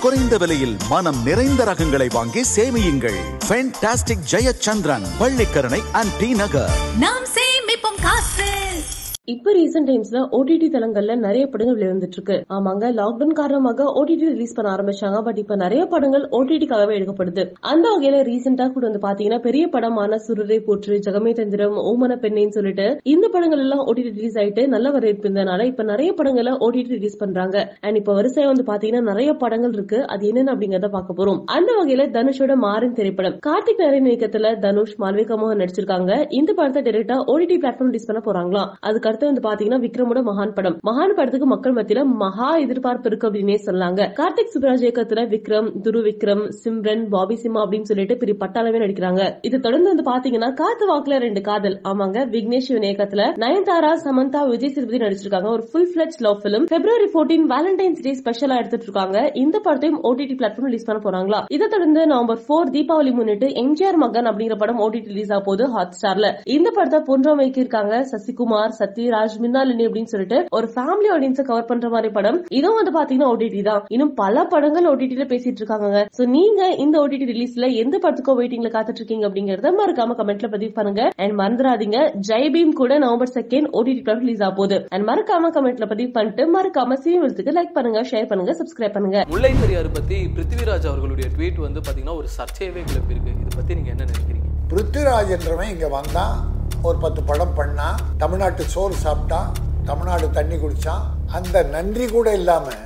குறைந்த விலையில் மனம் நிறைந்த ரகங்களை வாங்கி சேமியுங்கள். Fantastic Jayachandran Pallikaranai and D Nagar நாம் இப்ப ரீசெண்ட் டைம்ஸ்ல ஓடிடி தளங்கள்ல நிறைய படங்கள் வெளிவந்துட்டு இருக்கு ஆமாங்க லாக்டவுன் காரணமாக ஓடிடி ரிலீஸ் பண்ண ஆரம்பிச்சாங்க. பட் இப்ப நிறைய படங்கள் ஓடிடிக்காகவே எடுக்கப்படுது அந்த வகையில ரீசெண்டா கூட வந்து பாத்தீங்கன்னா பெரிய படமான சுருரை போற்று ஜெகமே தந்திரம் ஓமன பெண்ணேன்னு சொல்லிட்டு இந்த படங்கள் எல்லாம் ஓடிடி ரிலீஸ் ஆயிட்டு நல்ல வரவேற்பு இருந்தனால இப்ப நிறைய படங்களை ஓடிடி ரிலீஸ் பண்றாங்க. அண்ட் இப்ப வரிசையா வந்து பாத்தீங்கன்னா நிறைய படங்கள் இருக்கு. அது என்னென்ன அப்படிங்கறத பார்க்க போறோம். அந்த வகையில தனுஷோட மாறன் திரைப்படம். கார்த்திக் நாராயண் இயக்கத்துல தனுஷ் மால்விகா மோகன் நடிச்சிருக்காங்க. இந்த படத்தை டைரக்டா ஓடிடி பிளாட்ஃபார்ம் ரிலீஸ் பண்ண போறாங்களாம். அதுக்கு அடுத்து வந்து பாத்தீங்கன்னா விக்ரமோட மகான் படம். மகான் படத்துக்கு மக்கள் மத்தியில மகா எதிர்பார்ப்பு இருக்கு அப்படின்னே சொல்லாங்க கார்த்திக் சுப்ராஜ் இயக்கத்துல விக்ரம் துரு விக்ரம் சிம்ரன் பாபி சிம்மா அப்படின்னு சொல்லிட்டு பெரிய பட்டாளமே நடிக்கிறாங்க. இது தொடர்ந்து வந்து பாத்தீங்கன்னா காத்து வாக்குல ரெண்டு காதல். ஆமாங்க விக்னேஷ் இயக்கத்துல நயன்தாரா சமந்தா விஜய் சேதுபதி நடிச்சிருக்காங்க. ஒரு full fledged love film February 14 Valentine's day ஸ்பெஷலா எடுத்துட்டு இருக்காங்க. இந்த படத்தையும் ஓடிடி பிளாட்ஃபார்ம் ரிலீஸ் பண்ண போறாங்களா? இதை தொடர்ந்து நவம்பர் போர் தீபாவளி முன்னிட்டு எம்ஜிஆர் மகன் அப்படிங்கிற படம் ஓடிடி ரிலீஸ் ஆக போகுது ஹாட் ஸ்டார்ல இந்த படத்தை பொன்றமைக்கு இருக்காங்க சசிகுமார் சத்ய சத்யராஜ் மின்னாலினி அப்படின்னு சொல்லிட்டு ஒரு ஃபேமிலி ஆடியன்ஸை கவர் பண்ற மாதிரி படம். இதுவும் வந்து பாத்தீங்கன்னா ஓடிடி தான். இன்னும் பல படங்கள் ஓடிடில பேசிட்டு இருக்காங்க சோ நீங்க இந்த ஓடிடி ரிலீஸ்ல எந்த படத்துக்கோ வெயிட்டிங்ல காத்துட்டு இருக்கீங்க அப்படிங்கறத மறக்காம கமெண்ட்ல பதிவு பண்ணுங்க. அண்ட் மறந்துடாதீங்க. ஜெய் பீம் கூட November second OTT platform release ஆக போகுது. அண்ட் மறக்காம கமெண்ட்ல பதிவு பண்ணிட்டு மறக்காம சீவல்ஸுக்கு லைக் பண்ணுங்க ஷேர் பண்ணுங்க சப்ஸ்கிரைப் பண்ணுங்க. முல்லை பெரியார் பத்தி பிருத்திவிராஜ் அவர்களுடைய ட்வீட் வந்து பாத்தீங்கன்னா ஒரு சர்ச்சையவே கிளப்பியிருக்கு. இதை பத்தி நீங்க என்ன நினைக்கிறீங்க? பிருத்திவிராஜ் என்றவன் இங்கே வந்தான். ஒரு பத்து படம் பண்ணால் தமிழ்நாட்டு சோறு சாப்பிட்டான் தமிழ்நாடு தண்ணி குடித்தான் அந்த நன்றி கூட இல்லாமல்